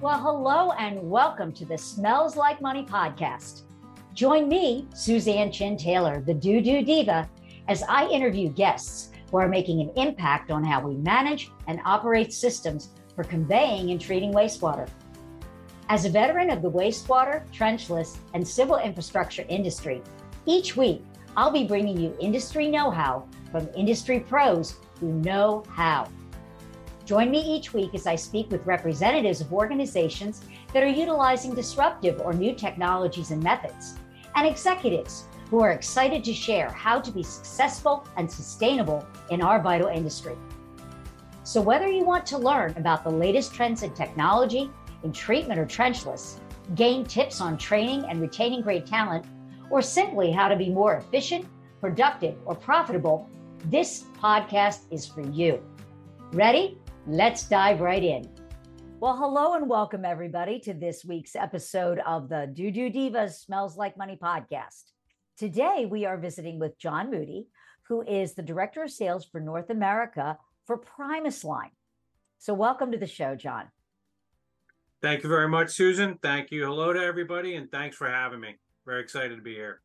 Well, hello and welcome to the Smells Like Money podcast. Join me, Suzan Chin Taylor, the Doo Doo Diva, as I interview guests who are making an impact on how we manage and operate systems for conveying and treating wastewater. As a veteran of the wastewater, trenchless, and civil infrastructure industry, each week I'll be bringing you industry know how from industry pros who know how. Join me each week as I speak with representatives of organizations that are utilizing disruptive or new technologies and methods, and executives who are excited to share how to be successful and sustainable in our vital industry. So, whether you want to learn about the latest trends in technology, in treatment or trenchless, gain tips on training and retaining great talent, or simply how to be more efficient, productive, or profitable, this podcast is for you. Ready? Let's dive right in. Well, hello and welcome everybody to this week's episode of the Doo Doo Divas Smells Like Money podcast. Today we are visiting with John Moody, who is the Director of Sales for North America for Primus Line. So, welcome to the show, John. Thank you very much, Susan. Thank you. Hello to everybody, and thanks for having me. Very excited to be here.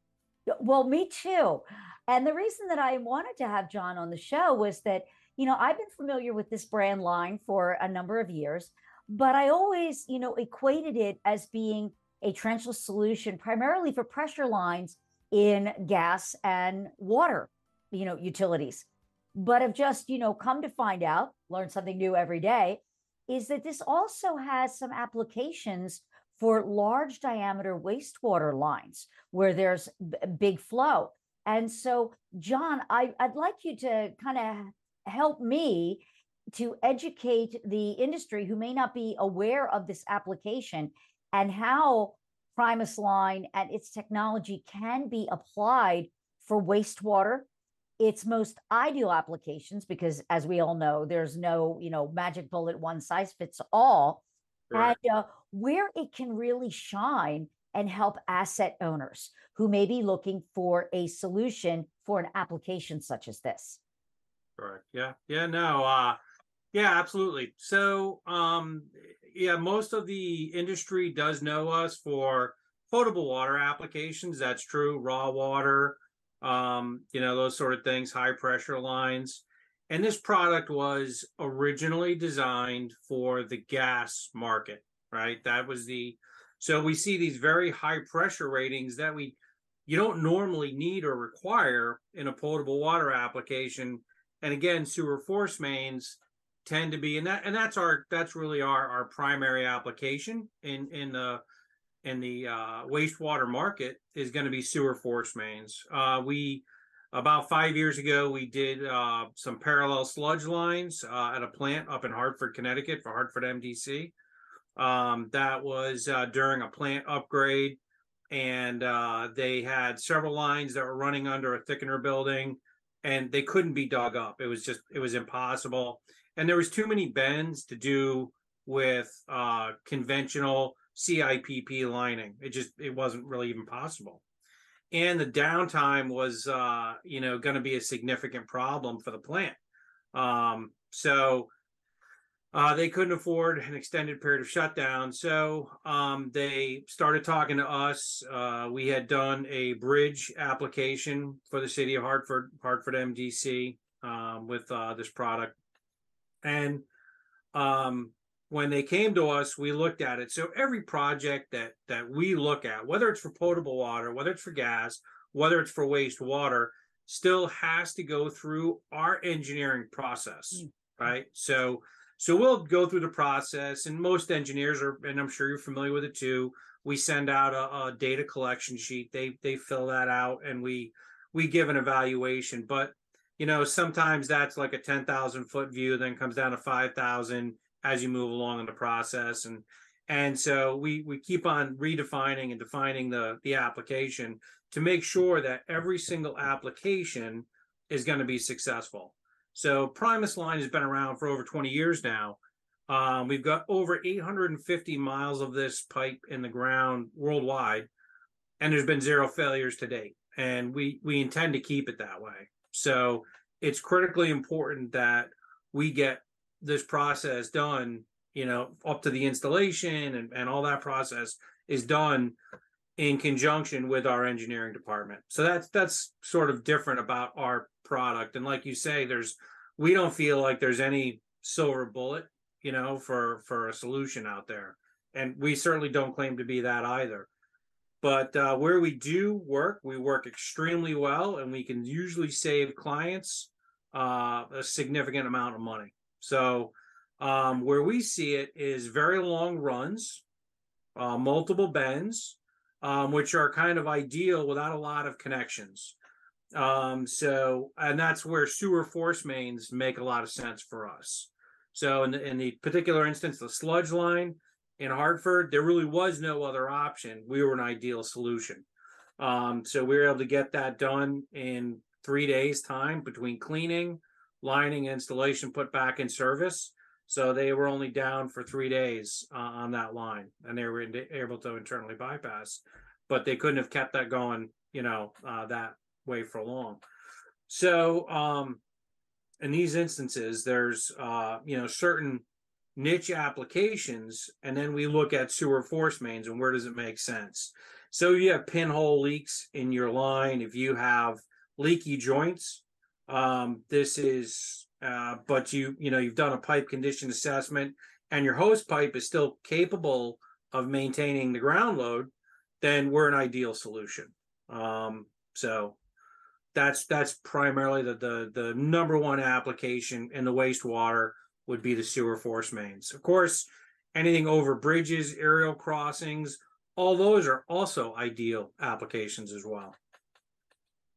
Well, me too. And the reason that I wanted to have John on the show was that you know, I've been familiar with this brand line for a number of years, but I always, you know, equated it as being a trenchless solution primarily for pressure lines in gas and water, you know, utilities. But have just, you know, come to find out, learn something new every day, is that this also has some applications for large diameter wastewater lines where there's b- big flow. And so, John, I, would like you to kind of help me to educate the industry who may not be aware of this application and how Primus Line and its technology can be applied for wastewater. Its most ideal applications because as we all know there's no you know magic bullet one size fits all. Right. and uh, where it can really shine and help asset owners who may be looking for a solution for an application such as this Correct. Yeah. Yeah. No. Uh, yeah. Absolutely. So, um, yeah, most of the industry does know us for potable water applications. That's true. Raw water, um, you know, those sort of things. High pressure lines. And this product was originally designed for the gas market, right? That was the so we see these very high pressure ratings that we you don't normally need or require in a potable water application and again sewer force mains tend to be and that and that's our that's really our our primary application in in the in the uh, wastewater market is going to be sewer force mains. Uh, we about five years ago we did uh, some parallel sludge lines uh, at a plant up in hartford connecticut for hartford mdc um, that was uh, during a plant upgrade and uh, they had several lines that were running under a thickener building and they couldn't be dug up. It was just it was impossible, and there was too many bends to do with uh, conventional CIPP lining. It just it wasn't really even possible, and the downtime was uh, you know going to be a significant problem for the plant. Um, so uh, they couldn't afford an extended period of shutdown, so um, they started talking to us. Uh, we had done a bridge application for the city of Hartford, Hartford MDC, um, with uh, this product, and um, when they came to us, we looked at it. So every project that that we look at, whether it's for potable water, whether it's for gas, whether it's for wastewater, still has to go through our engineering process, mm. right? So so we'll go through the process, and most engineers are, and I'm sure you're familiar with it too. We send out a, a data collection sheet. They they fill that out, and we we give an evaluation. But you know, sometimes that's like a ten thousand foot view, then comes down to five thousand as you move along in the process, and and so we we keep on redefining and defining the the application to make sure that every single application is going to be successful so Primus Line has been around for over 20 years now. Um, we've got over 850 miles of this pipe in the ground worldwide, and there's been zero failures to date. And we we intend to keep it that way. So it's critically important that we get this process done you know, up to the installation and, and all that process is done in conjunction with our engineering department. So that's that's sort of different about our product. And like you say, there's we don't feel like there's any silver bullet, you know, for for a solution out there. And we certainly don't claim to be that either. But uh, where we do work, we work extremely well, and we can usually save clients uh, a significant amount of money. So um, where we see it is very long runs, uh, multiple bends, um, which are kind of ideal without a lot of connections. Um, so, and that's where sewer force mains make a lot of sense for us. So, in the, in the particular instance, the sludge line in Hartford, there really was no other option. We were an ideal solution. Um, so, we were able to get that done in three days' time between cleaning, lining, installation, put back in service. So, they were only down for three days uh, on that line and they were in, able to internally bypass, but they couldn't have kept that going, you know, uh, that way for long. So um, in these instances, there's uh, you know certain niche applications, and then we look at sewer force mains and where does it make sense. So you have pinhole leaks in your line. If you have leaky joints, um, this is uh, but you you know you've done a pipe condition assessment and your host pipe is still capable of maintaining the ground load, then we're an ideal solution. Um, so that's that's primarily the, the the number one application in the wastewater would be the sewer force mains. Of course, anything over bridges, aerial crossings, all those are also ideal applications as well.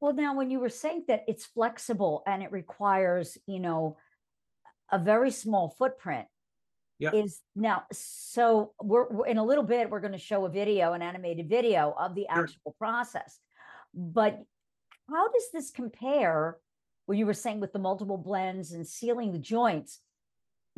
Well, now when you were saying that it's flexible and it requires, you know, a very small footprint, yeah. is now so we're, we're, in a little bit we're going to show a video, an animated video of the sure. actual process. But how does this compare where you were saying with the multiple blends and sealing the joints?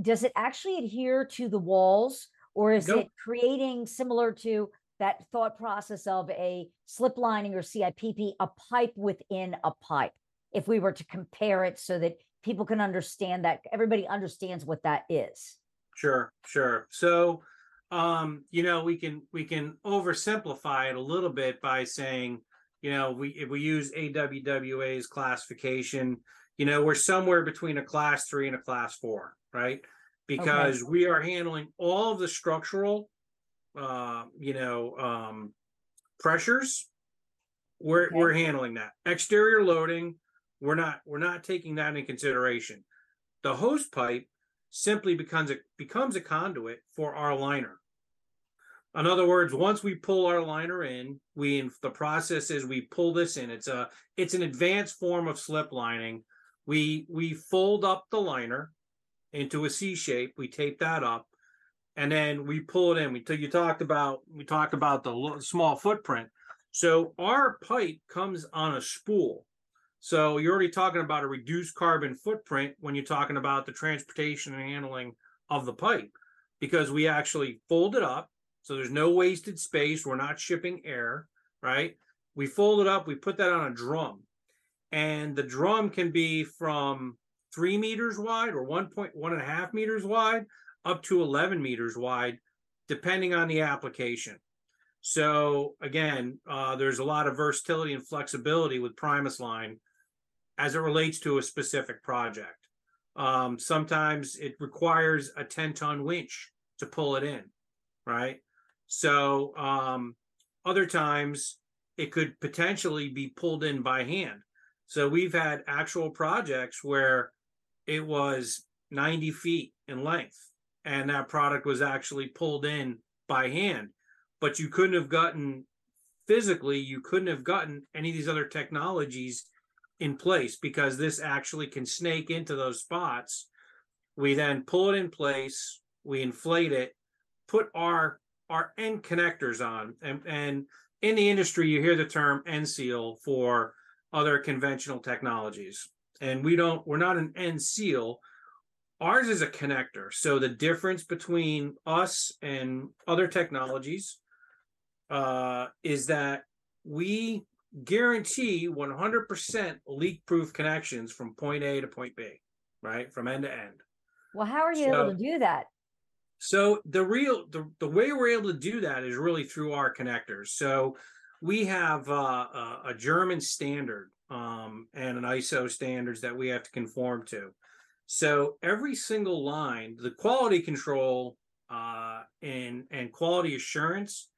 Does it actually adhere to the walls or is it creating similar to that thought process of a slip lining or CIPP, a pipe within a pipe? If we were to compare it so that people can understand that everybody understands what that is. Sure, sure. So um, you know, we can we can oversimplify it a little bit by saying you know, we if we use AWWA's classification, you know, we're somewhere between a class three and a class four, right? Because okay. we are handling all of the structural, uh, you know, um, pressures. We're okay. we're handling that exterior loading. We're not we're not taking that into consideration. The host pipe simply becomes a becomes a conduit for our liner. In other words, once we pull our liner in, we the process is we pull this in. It's a it's an advanced form of slip lining. We we fold up the liner into a C shape. We tape that up, and then we pull it in. We you talked about we talked about the small footprint. So our pipe comes on a spool. So you're already talking about a reduced carbon footprint when you're talking about the transportation and handling of the pipe, because we actually fold it up so there's no wasted space. We're not shipping air, right? We fold it up, we put that on a drum. And the drum can be from three meters wide or 1.1 and a half meters wide up to 11 meters wide, depending on the application. So again, uh, there's a lot of versatility and flexibility with Primus line as it relates to a specific project. Um, sometimes it requires a 10 ton winch to pull it in, right? So um, other times it could potentially be pulled in by hand. So we've had actual projects where it was 90 feet in length and that product was actually pulled in by hand. But you couldn't have gotten physically, you couldn't have gotten any of these other technologies in place because this actually can snake into those spots. We then pull it in place, we inflate it, put our our end connectors on. And, and in the industry, you hear the term end seal for other conventional technologies. And we don't, we're not an end seal. Ours is a connector. So the difference between us and other technologies uh, is that we guarantee 100% leak proof connections from point A to point B, right? From end to end. Well, how are you so, able to do that? So the real the, the way we're able to do that is really through our connectors. So we have uh, a, a, German standard um, and an ISO standards that we have to conform to. So every single line, the quality control uh, and and quality assurance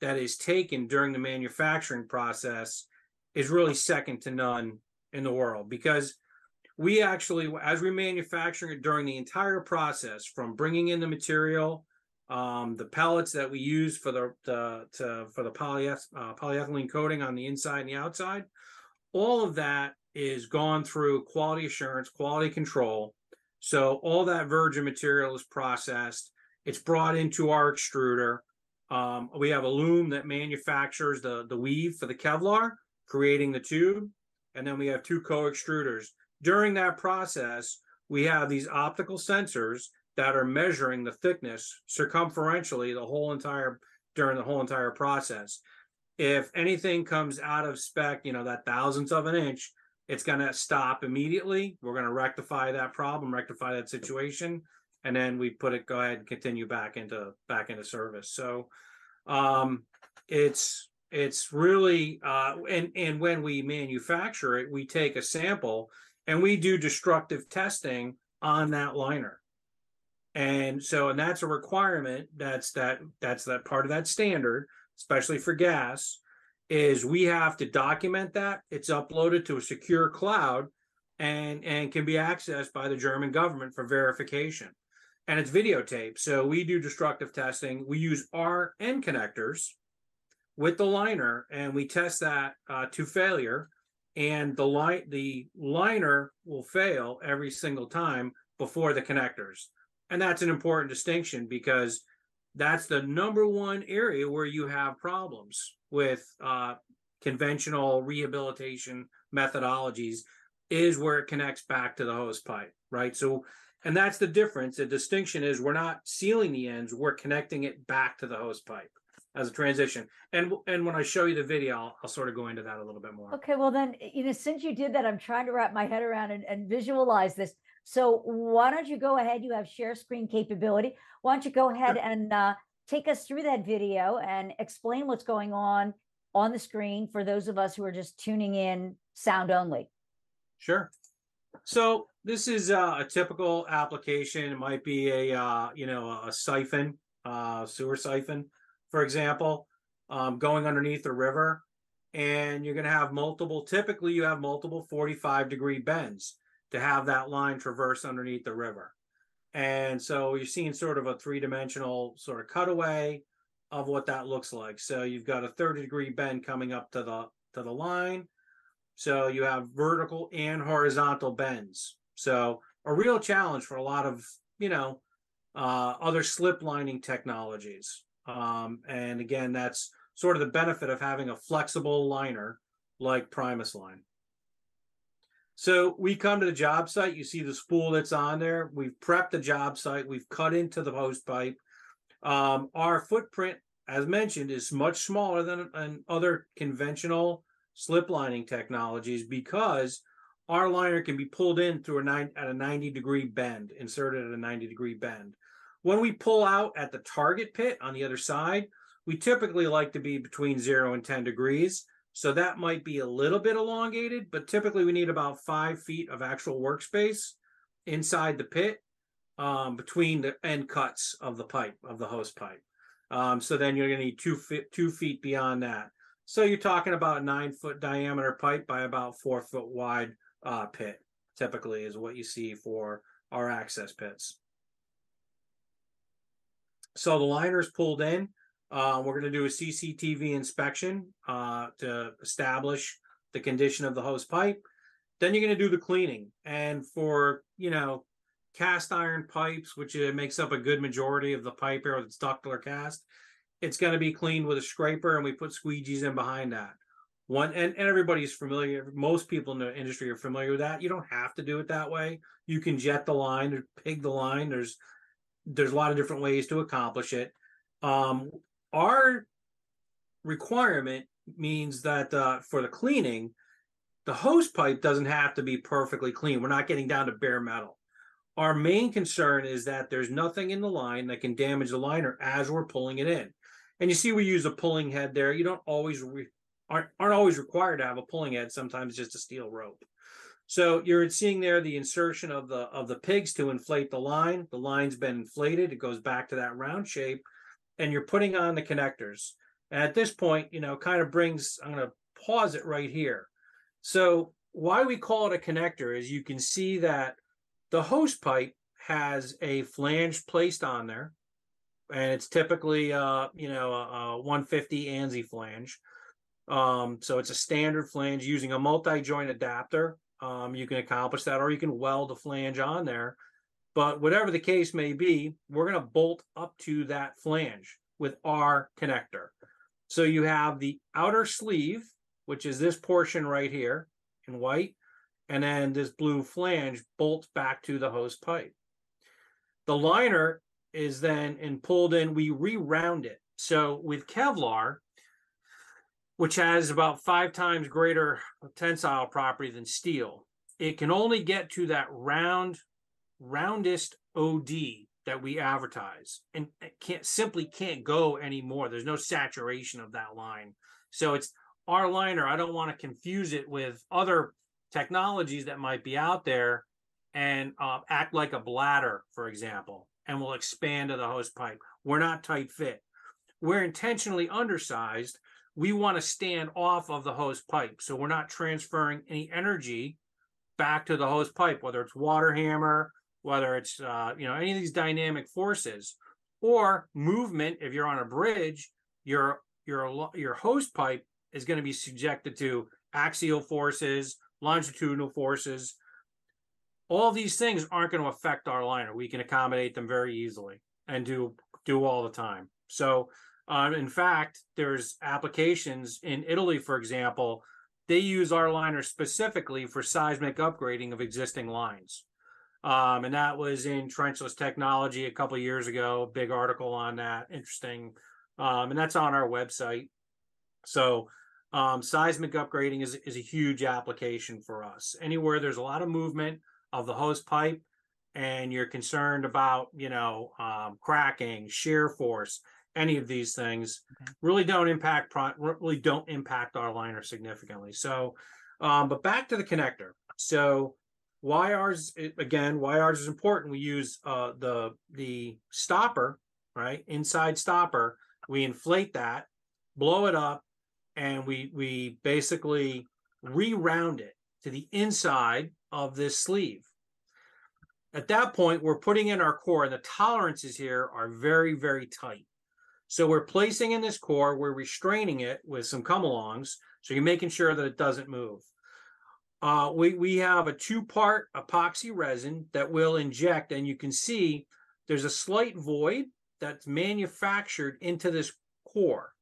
that is taken during the manufacturing process is really second to none in the world because we actually as we manufacture it during the entire process from bringing in the material um, the pellets that we use for the, the to, for the polyeth- uh, polyethylene coating on the inside and the outside all of that is gone through quality assurance quality control so all that virgin material is processed. It's brought into our extruder. Um, we have a loom that manufactures the the weave for the kevlar creating the tube. And then we have two co-extruders. During that process, we have these optical sensors that are measuring the thickness circumferentially the whole entire during the whole entire process. If anything comes out of spec, you know, that thousandth of an inch, it's going to stop immediately. We're going to rectify that problem, rectify that situation, and then we put it go ahead and continue back into back into service. So um it's it's really uh and and when we manufacture it, we take a sample and we do destructive testing on that liner and so and that's a requirement that's that that's that part of that standard especially for gas is we have to document that. It's uploaded to a secure cloud and and can be accessed by the german government for verification. And it's videotaped. So we do destructive testing. We use our end connectors with the liner and we test that uh, to failure. And the line the liner will fail every single time before the connectors. And that's an important distinction because that's the number one area where you have problems with uh, conventional rehabilitation methodologies is where it connects back to the host pipe right so and that's the difference the distinction is we're not sealing the ends we're connecting it back to the host pipe as a transition. And and when I show you the video, I'll, I'll sort of go into that a little bit more. Okay, well then, you know, since you did that, I'm trying to wrap my head around and, and visualize this. So why don't you go ahead? You have share screen capability. Why don't you go ahead and uh, take us through that video and explain what's going on on the screen for those of us who are just tuning in sound only. Sure. So this is uh, a typical application. It might be a uh, you know a siphon, uh, sewer siphon for example, um, going underneath a river, and you're going to have multiple. Typically, you have multiple 45 degree bends to have that line traverse underneath the river, and so you're seeing sort of a three dimensional sort of cutaway of what that looks like. So you've got a 30 degree bend coming up to the to the line. So you have vertical and horizontal bends. So a real challenge for a lot of you know uh, other slip lining technologies. Um, and again, that's sort of the benefit of having a flexible liner like Primus line. So we come to the job site. You see the spool that's on there. We've prepped the job site. We've cut into the host pipe. Um, our footprint, as mentioned, is much smaller than, than other conventional slip lining technologies because our liner can be pulled in through a nine at a 90 degree bend, inserted at a 90 degree bend. When we pull out at the target pit on the other side, we typically like to be between zero and 10 degrees. So that might be a little bit elongated, but typically we need about five feet of actual workspace inside the pit um, between the end cuts of the pipe, of the host pipe. Um, so then you're going to need two feet, two feet beyond that. So you're talking about a nine foot diameter pipe by about four foot wide uh, pit, typically is what you see for our access pits. So the liner is pulled in. Uh, we're going to do a CCTV inspection uh, to establish the condition of the host pipe. Then you're going to do the cleaning. And for, you know, cast iron pipes, which uh, makes up a good majority of the pipe here that's ductile or cast, it's going to be cleaned with a scraper and we put squeegees in behind that. One and, and everybody's familiar, most people in the industry are familiar with that. You don't have to do it that way. You can jet the line or pig the line. There's there's a lot of different ways to accomplish it. Um, our requirement means that uh, for the cleaning, the host pipe doesn't have to be perfectly clean. We're not getting down to bare metal. our main concern is that there's nothing in the line that can damage the liner as we're pulling it in. And you see, we use a pulling head there. You don't always re- aren't aren't always required to have a pulling head. Sometimes just a steel rope. So you're seeing there the insertion of the of the pigs to inflate the line. The line's been inflated. It goes back to that round shape, and you're putting on the connectors. And at this point, you know, kind of brings. I'm going to pause it right here. So why we call it a connector is you can see that the host pipe has a flange placed on there, and it's typically uh you know a, a 150 ANSI flange. Um, so it's a standard flange using a multi-joint adapter. Um, you can accomplish that, or you can weld a flange on there. But whatever the case may be, we're going to bolt up to that flange with our connector. So you have the outer sleeve, which is this portion right here in white, and then this blue flange bolts back to the host pipe. The liner is then and pulled in, we re-round it. So with Kevlar, which has about five times greater tensile property than steel, it can only get to that round, roundest OD that we advertise, and can't simply can't go anymore. There's no saturation of that line, so it's our liner. I don't want to confuse it with other technologies that might be out there and uh, act like a bladder, for example, and will expand to the host pipe. We're not tight fit. We're intentionally undersized. We want to stand off of the host pipe. So we're not transferring any energy back to the host pipe, whether it's water hammer, whether it's, uh, you know, any of these dynamic forces or movement. If you're on a bridge, your, your, your host pipe is going to be subjected to axial forces, longitudinal forces. All these things aren't going to affect our liner. We can accommodate them very easily and do do all the time. So, uh, in fact, there's applications in Italy, for example, they use our liner specifically for seismic upgrading of existing lines. Um, and that was in trenchless technology a couple years ago. Big article on that, interesting, um, and that's on our website. So um, seismic upgrading is, is a huge application for us. Anywhere there's a lot of movement of the host pipe and you're concerned about, you know, um, cracking, shear force, any of these things okay. really don't impact, really don't impact our liner significantly. So, um, but back to the connector. So why ours, again, why ours is important. We use uh, the, the stopper, right? Inside stopper, we inflate that, blow it up, and we we basically re-round it to the inside of this sleeve. At that point, we're putting in our core, and the tolerances here are very, very tight. So we're placing in this core, we're restraining it with some come-alongs, so you're making sure that it doesn't move. Uh, we we have a two-part epoxy resin that we'll inject, and you can see there's a slight void that's manufactured into this core.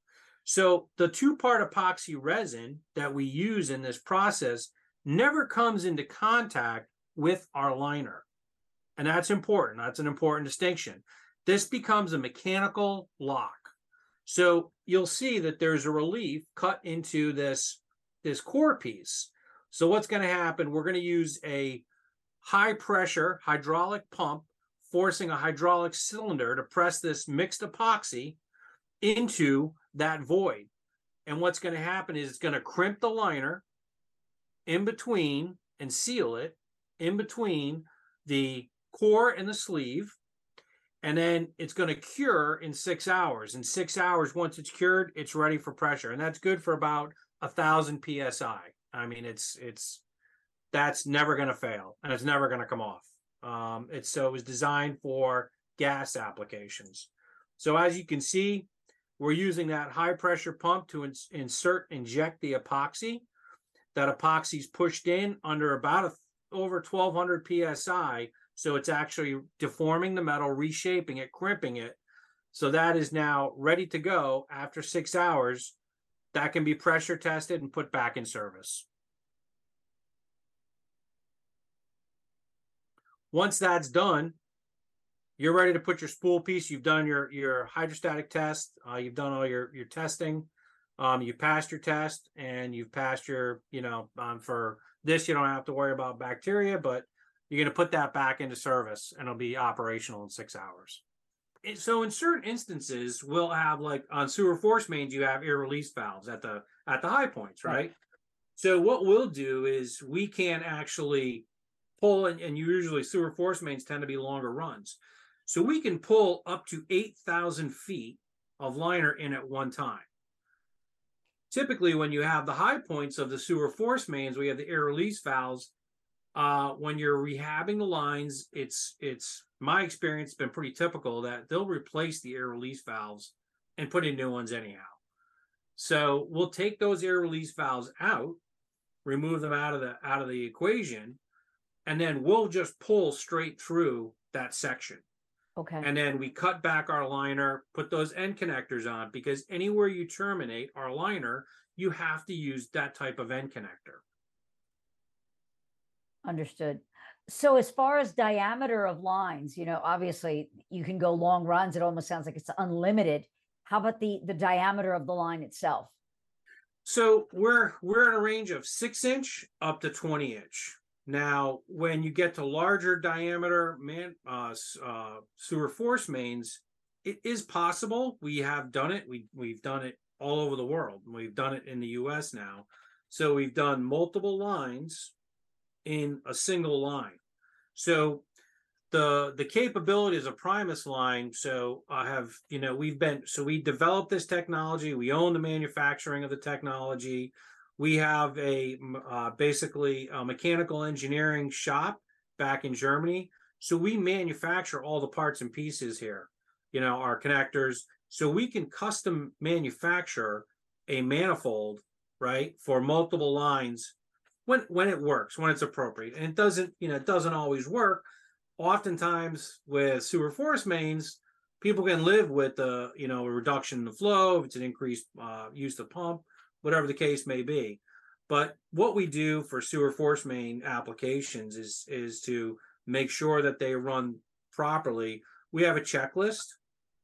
So the two-part epoxy resin that we use in this process never comes into contact with our liner. And that's important. That's an important distinction. This becomes a mechanical lock. So you'll see that there's a relief cut into this, this core piece. So what's going to happen? We're going to use a high pressure hydraulic pump forcing a hydraulic cylinder to press this mixed epoxy into that void. And what's going to happen is it's going to crimp the liner in between and seal it in between the core and the sleeve. And then it's going to cure in six hours. In six hours, once it's cured, it's ready for pressure. And that's good for about a thousand psi. I mean, it's it's that's never going to fail and it's never going to come off. Um, it's so it was designed for gas applications. So as you can see, we're using that high pressure pump to ins- insert, inject the epoxy. That epoxy is pushed in under about a, over 1200 psi. So it's actually deforming the metal, reshaping it, crimping it. So that is now ready to go after six hours. That can be pressure tested and put back in service. Once that's done, you're ready to put your spool piece. You've done your your hydrostatic test. Uh, you've done all your your testing. Um, you've passed your test, and you've passed your you know um, for this you don't have to worry about bacteria, but you're going to put that back into service and it'll be operational in six hours. So in certain instances, we'll have like on sewer force mains, you have air release valves at the at the high points, right? right. So what we'll do is we can actually pull, and, and usually sewer force mains tend to be longer runs. So we can pull up to 8,000 feet of liner in at one time. Typically, when you have the high points of the sewer force mains, we have the air release valves. Uh, when you're rehabbing the lines, it's it's my experience has been pretty typical that they'll replace the air release valves and put in new ones anyhow. So we'll take those air release valves out, remove them out of the out of the equation, and then we'll just pull straight through that section. Okay. And then we cut back our liner, put those end connectors on because anywhere you terminate our liner, you have to use that type of end connector. Understood. So as far as diameter of lines, you know, obviously you can go long runs. It almost sounds like it's unlimited. How about the the diameter of the line itself? So we're we're in a range of six inch up to 20 inch. Now, when you get to larger diameter man, uh, uh, sewer force mains, it is possible. We have done it. We we've done it all over the world. We've done it in the U.S. now. So we've done multiple lines in a single line. So the the capabilities of Primus line. So I have you know we've been so we developed this technology. We own the manufacturing of the technology we have a uh, basically a mechanical engineering shop back in Germany. So we manufacture all the parts and pieces here, you know, our connectors. So we can custom manufacture a manifold, right, for multiple lines when when it works, when it's appropriate. And it doesn't, you know, it doesn't always work. Oftentimes with sewer force mains, people can live with the, you know, a reduction in the flow, if it's an increased uh, use of pump whatever the case may be. But what we do for sewer force main applications is is to make sure that they run properly. We have a checklist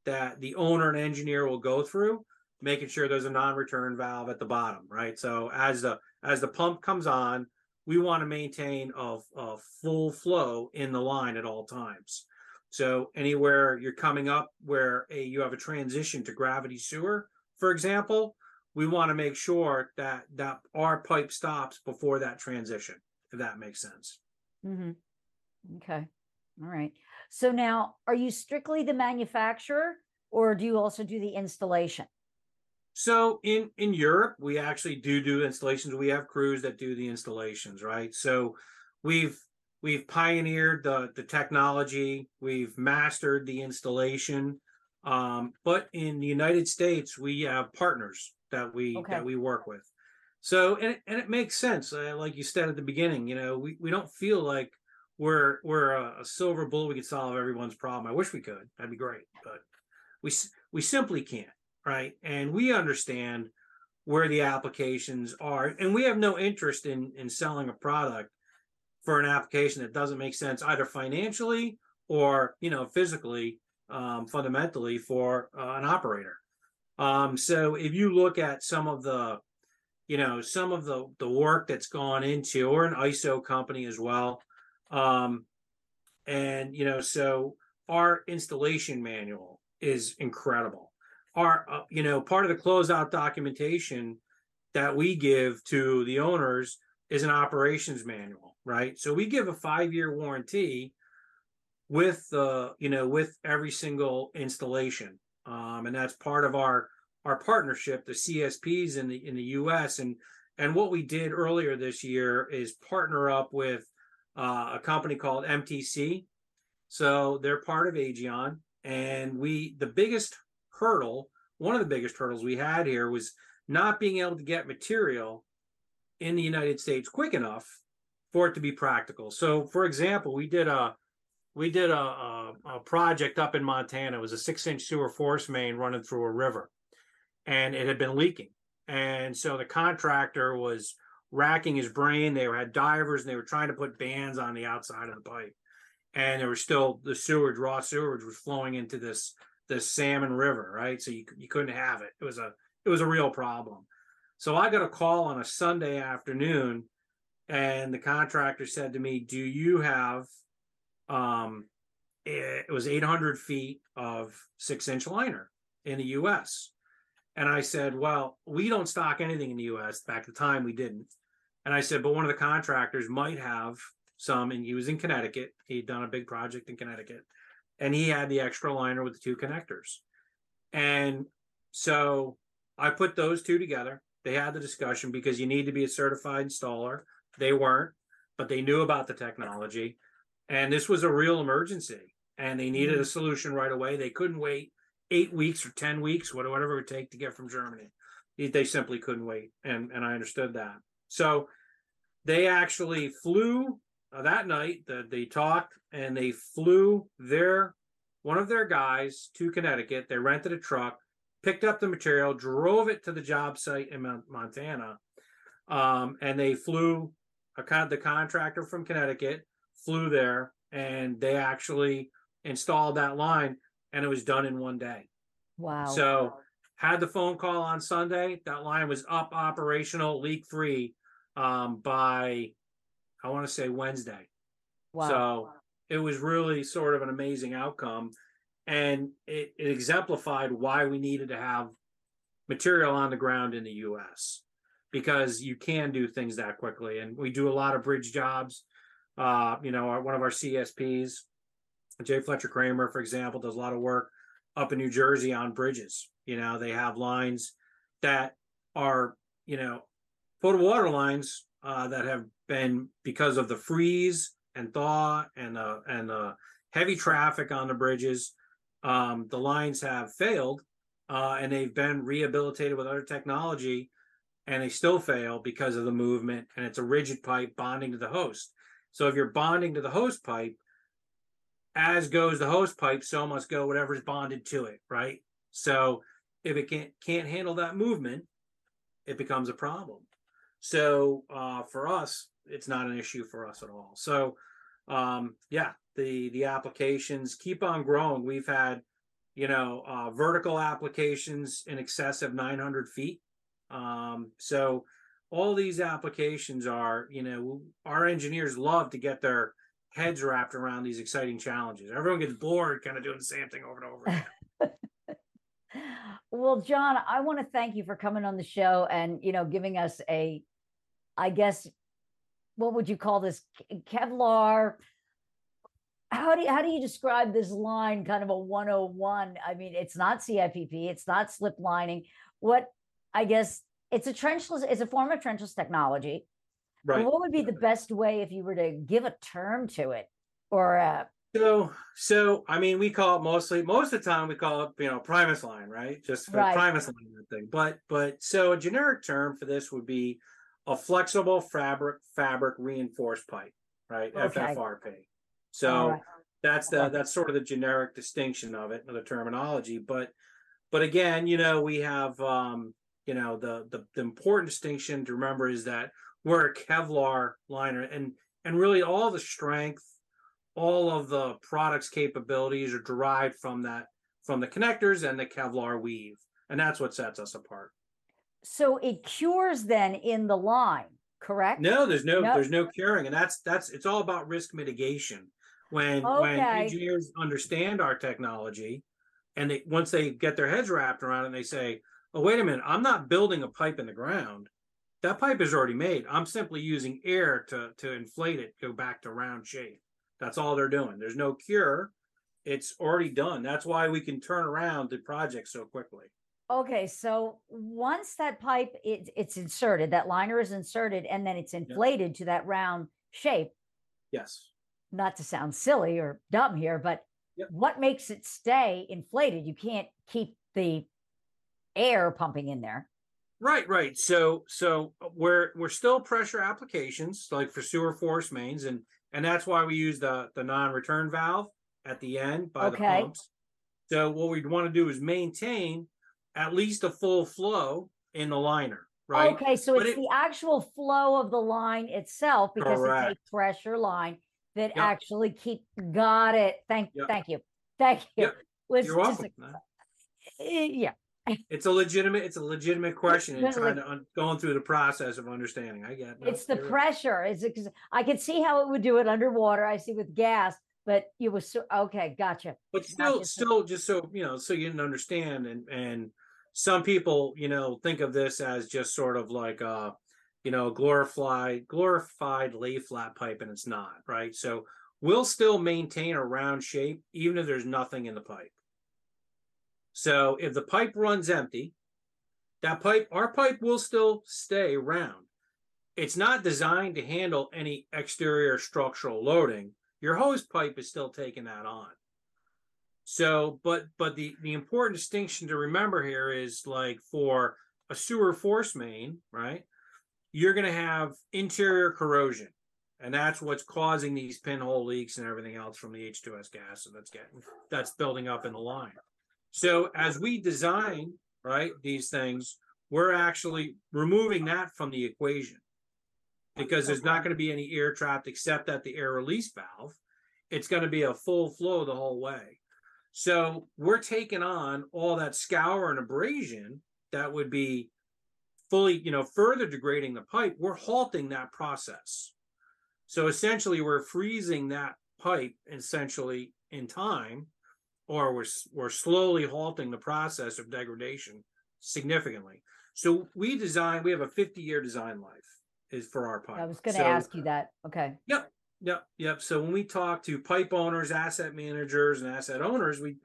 that the owner and engineer will go through, making sure there's a non-return valve at the bottom, right? So as the as the pump comes on, we want to maintain a, a full flow in the line at all times. So anywhere you're coming up where a you have a transition to gravity sewer, for example, we want to make sure that that our pipe stops before that transition if that makes sense mm-hmm. okay all right so now are you strictly the manufacturer or do you also do the installation so in in europe we actually do do installations we have crews that do the installations right so we've we've pioneered the the technology we've mastered the installation um, but in the united states we have partners that we okay. that we work with. So and it, and it makes sense, uh, like you said at the beginning. You know, we, we don't feel like we're we're a, a, silver bullet. We could solve everyone's problem. I wish we could. That'd be great, but we we simply can't, right? And we understand where the applications are, and we have no interest in in selling a product for an application that doesn't make sense either financially or you know physically um, fundamentally for uh, an operator um, so if you look at some of the, you know, some of the the work that's gone into, or an ISO company as well, um, and you know, so our installation manual is incredible. Our, uh, you know, part of the closeout documentation that we give to the owners is an operations manual, right? So we give a five year warranty with the, you know, with every single installation um, and that's part of our our partnership, the CSPs in the in the U.S. and and what we did earlier this year is partner up with uh, a company called MTC. So they're part of Aegion, and we the biggest hurdle, one of the biggest hurdles we had here was not being able to get material in the United States quick enough for it to be practical. So, for example, we did a we did a, a, a project up in Montana. It was a six inch sewer force main running through a river, and it had been leaking. And so the contractor was racking his brain. They had divers and they were trying to put bands on the outside of the pipe, and there was still the sewage, raw sewage, was flowing into this this salmon river, right? So you you couldn't have it. It was a it was a real problem. So I got a call on a Sunday afternoon and the contractor said to me, "Do you have?" Um, it was 800 feet of six inch liner in the U.S. And I said, "Well, we don't stock anything in the U.S. Back at the time, we didn't." And I said, "But one of the contractors might have some." And he was in Connecticut. He'd done a big project in Connecticut, and he had the extra liner with the two connectors. And so I put those two together. They had the discussion because you need to be a certified installer. They weren't, but they knew about the technology. And this was a real emergency. And they needed a mm-hmm. solution right away. They couldn't wait eight weeks or 10 weeks, whatever it would take to get from Germany. They simply couldn't wait. And, and I understood that. So they actually flew uh, that night. The, they talked and they flew their one of their guys to Connecticut. They rented a truck, picked up the material, drove it to the job site in Montana, um, and they flew a the contractor from Connecticut flew there, and they actually installed that line, and it was done in one day. Wow. So had the phone call on Sunday. That line was up, operational, leak free um, by I want to say Wednesday. wow. So it was really sort of an amazing outcome, and it, it exemplified why we needed to have material on the ground in the U.S. because you can do things that quickly, and we do a lot of bridge jobs. Uh, you know, our, one of our CSPs, J. Fletcher Creamer, for example, does a lot of work up in New Jersey on bridges. You know, they have lines that are, you know, potable water lines uh, that have been because of the freeze and thaw and uh, and uh, heavy traffic on the bridges. Um, the lines have failed, uh, and they've been rehabilitated with other technology, and they still fail because of the movement. And it's a rigid pipe bonding to the host. So if you're bonding to the host pipe, as goes the host pipe, so must go whatever's bonded to it, right? So if it can't can't handle that movement, it becomes a problem. So uh, for us, it's not an issue for us at all. So um, yeah, the the applications keep on growing. We've had you know uh, vertical applications in excess of 900 feet. Um, so all these applications are you know our engineers love to get their heads wrapped around these exciting challenges. Everyone gets bored kind of doing the same thing over and over again. well, John, I want to thank you for coming on the show and you know giving us a, I guess, what would you call this Kevlar? How do you, how do you describe this line? Kind of a 101. I mean, it's not CIPP, it's not slip lining. What I guess it's a trenchless, it's a form of trenchless technology. right. What would be the best way if you were to give a term to it or uh, So, so I mean, we call it mostly most of the time we call it you know Primus line, right? Just for Right. Primus line thing. But but so a generic term for this would be a flexible fabric fabric reinforced pipe, right? Okay. FFRP. So right. that's the that's sort of the generic distinction of it, of the terminology. But but again, you know, we have um, you know, the the, the important distinction to remember is that we're a Kevlar liner and and really all the strength, all of the product's capabilities are derived from that from the connectors and the Kevlar weave. And that's what sets us apart. So it cures then in the line, correct? No, there's no there's no curing, and that's that's it's all about risk mitigation. When when engineers understand our technology, and they once they get their heads wrapped around it, and they say, "Oh, wait a minute, I'm not building a pipe in the ground. That pipe is already made. I'm simply using air to to inflate it, go back to round shape. That's all they're doing. There's no cure. It's already done. That's why we can turn around the project so quickly. Okay, so once that pipe it, it's inserted, that liner is inserted, and then it's inflated to that round shape. Yes. Not to sound silly or dumb here, but Yep. what makes it stay inflated? You can't keep the air pumping in there. Right, right. So so we're we're still pressure applications like for sewer force mains and and that's why we use the the non-return valve at the end by Okay. the pumps. So what we'd want to do is maintain at least a full flow in the liner, right? Okay, so But it's it- the actual flow of the line itself because it's Correct. a pressure line that Yep. actually keep got it. Thank Yep. thank you. Thank you. Yep. Was You're just welcome. a- eh, yeah. it's a legitimate, it's a legitimate question and trying to, un- going through the process of understanding. I get. no, It's the you're right. pressure. It's because I could see how it would do it underwater. I see with gas, but you was so okay. Gotcha. But still, just still, just so, you know, so you can understand and, and some people, you know, think of this as just sort of like a, you know, glorified, glorified lay flat pipe and it's not, right? So we'll still maintain a round shape even if there's nothing in the pipe. So if the pipe runs empty, that pipe, our pipe will still stay round. It's not designed to handle any exterior structural loading. Your hose pipe is still taking that on. So, but but the the important distinction to remember here is like for a sewer force main, right? You're going to have interior corrosion, and that's what's causing these pinhole leaks and everything else from the H2S gas that's getting that's building up in the line. So as we design right these things, we're actually removing that from the equation because there's not going to be any air trapped except at the air release valve. It's going to be a full flow the whole way. So we're taking on all that scour and abrasion that would be fully, you know, further degrading the pipe. We're halting that process. So essentially, we're freezing that pipe essentially in time, or we're we're slowly halting the process of degradation significantly. So we design. We have a 50 year design life is for our pipe. I was going to So- ask you that. Okay. Yep, yep, yep. So when we talk to pipe owners, asset managers, and asset owners, we,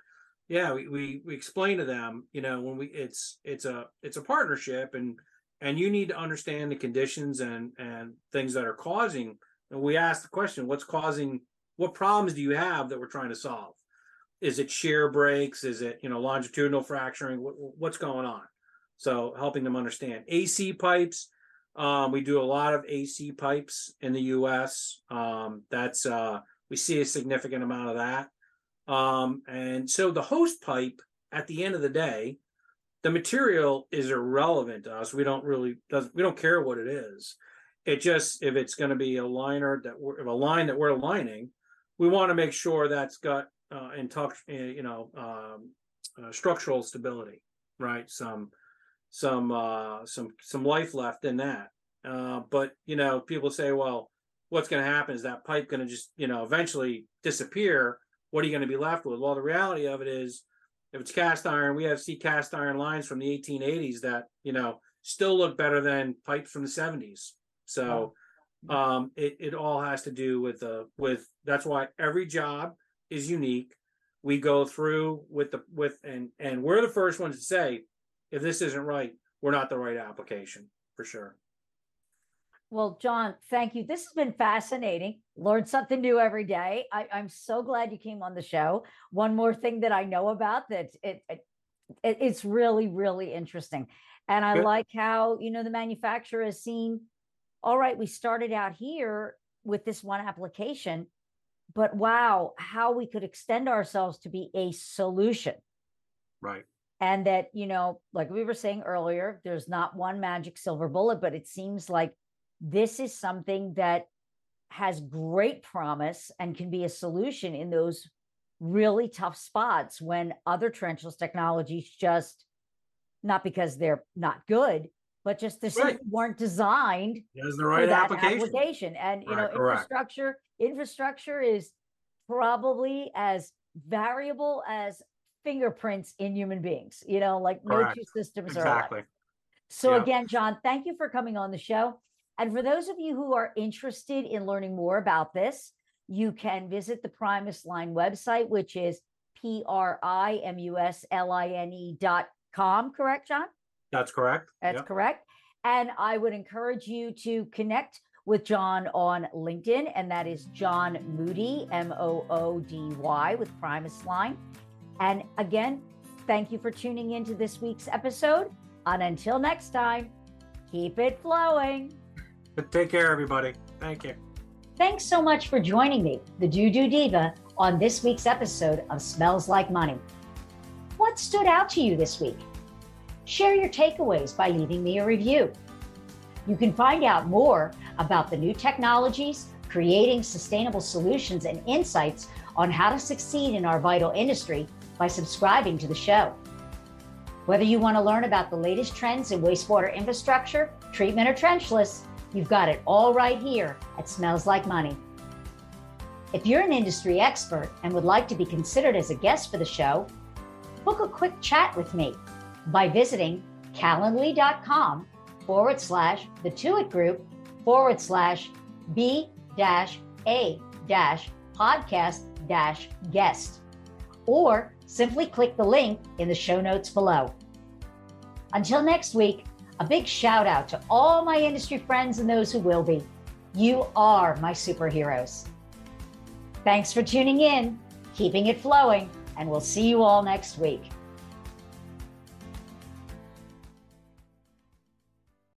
yeah, we we, we explain to them, you know, when we it's it's a it's a partnership, and and you need to understand the conditions and and things that are causing. And we ask the question, what's causing? What problems do you have that we're trying to solve? Is it shear breaks? Is it you know longitudinal fracturing? What, what's going on? So helping them understand AC pipes. Um, we do a lot of AC pipes in the U.S. Um, that's uh, we see a significant amount of that. Um, and so the host pipe, at the end of the day, the material is irrelevant to us. We don't really does we don't care what it is. It just if it's going to be a liner that we're if a line that we're lining, we want to make sure that's got uh, in touch, uh, you know, um, uh, structural stability, right? Some some uh some some life left in that. Uh but you know people say well what's going to happen? Is that pipe going to just you know eventually disappear? What are you going to be left with? Well the reality of it is if it's cast iron we have see cast iron lines from the 1880s that you know still look better than pipes from the 70s so um it, it all has to do with the with that's why every job is unique. We go through with the with and and we're the first ones to say if this isn't right, we're not the right application for sure. Well, John, thank you. This has been fascinating. Learned something new every day. I, I'm so glad you came on the show. One more thing that I know about that it, it, it it's really really interesting, and I Good. like how you know the manufacturer has seen. All right, we started out here with this one application, but wow, how we could extend ourselves to be a solution Right. And that you know like we were saying earlier there's not one magic silver bullet but it seems like this is something that has great promise and can be a solution in those really tough spots when other trenchless technologies just not because they're not good but just they Right. weren't designed has the for right that application. application. And you know, correct. infrastructure infrastructure is probably as variable as fingerprints in human beings. You know, like no two systems are alike. Exactly. So Yeah. again, John, thank you for coming on the show. And for those of you who are interested in learning more about this, you can visit the Primus Line website, which is P R I M U S L I N E dot com, correct, John? That's correct. That's Yep. correct. And I would encourage you to connect with John on LinkedIn, and that is John Moody, M O O D Y, with Primus Line. And again, thank you for tuning into this week's episode. And until next time, keep it flowing. But take care, everybody. Thank you. Thanks so much for joining me, the Doo Doo Diva, on this week's episode of Smells Like Money. What stood out to you this week? Share your takeaways by leaving me a review. You can find out more about the new technologies, creating sustainable solutions, and insights on how to succeed in our vital industry by subscribing to the show. Whether you want to learn about the latest trends in wastewater infrastructure, treatment, or trenchless, you've got it all right here at Smells Like Money. If you're an industry expert and would like to be considered as a guest for the show, book a quick chat with me by visiting calendly.com forward slash the Tuit Group forward slash B dash A dash podcast dash guest, or simply click the link in the show notes below. Until next week, a big shout out to all my industry friends and those who will be. You are my superheroes. Thanks for tuning in, keeping it flowing, and we'll see you all next week.